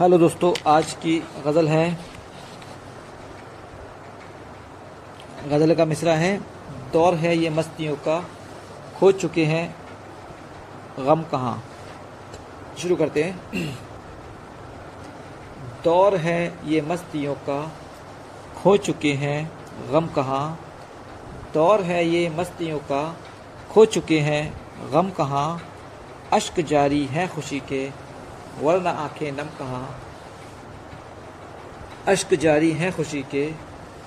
Hello दोस्तों, आज की गज़ल है। गज़ल का मिसरा है, दौर है ये मस्तियों का, खो चुके हैं गम कहाँ। शुरू करते हैं। दौर है ये मस्तियों का, खो चुके हैं गम कहाँ। दौर है ये मस्तियों का, खो चुके हैं गम कहाँ। अश्क जारी है खुशी के वरना आँखें नम कहाँ? अश्क जारी हैं खुशी के,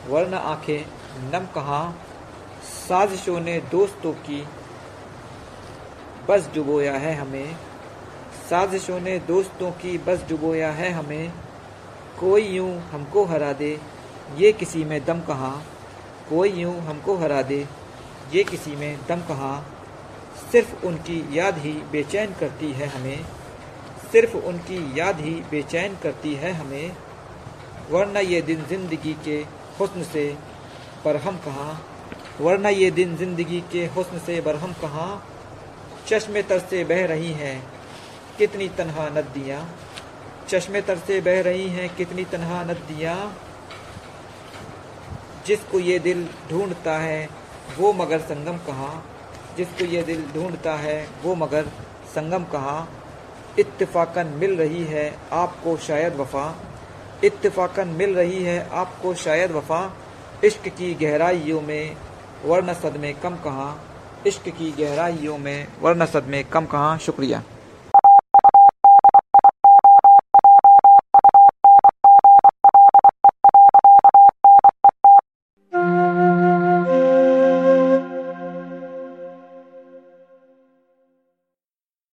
वरना आँखें नम कहाँ? साजिशों ने दोस्तों की बस डुबोया है हमें। साजिशों ने दोस्तों की बस डुबोया है हमें। कोई यूँ हमको हरा दे, ये किसी में दम कहाँ? कोई यूँ हमको हरा दे, ये किसी में दम कहाँ? सिर्फ़ उनकी याद ही बेचैन करती है हमें। सिर्फ़ उनकी याद ही बेचैन करती है हमें, वरना ये दिन ज़िंदगी के हुस्न से बरहम कहाँ? वरना ये दिन ज़िंदगी के हुस्न से बरहम कहाँ? चश्मे तर से बह रही हैं कितनी तनहा नदियाँ। चश्मे तर से बह रही हैं कितनी तनहा नदियाँ। जिसको ये दिल ढूंढता है वो मगर संगम कहाँ? जिसको ये दिल ढूंढता है वो मगर संगम कहाँ? इत्तेफाकन मिल रही है आपको शायद वफा। इत्तफाकन मिल रही है आपको शायद वफा। इश्क की गहराइयों में, वरना सदमे कम कहाँ। इश्क की गहराइयों में, वरना सदमे कम कहाँ। शुक्रिया।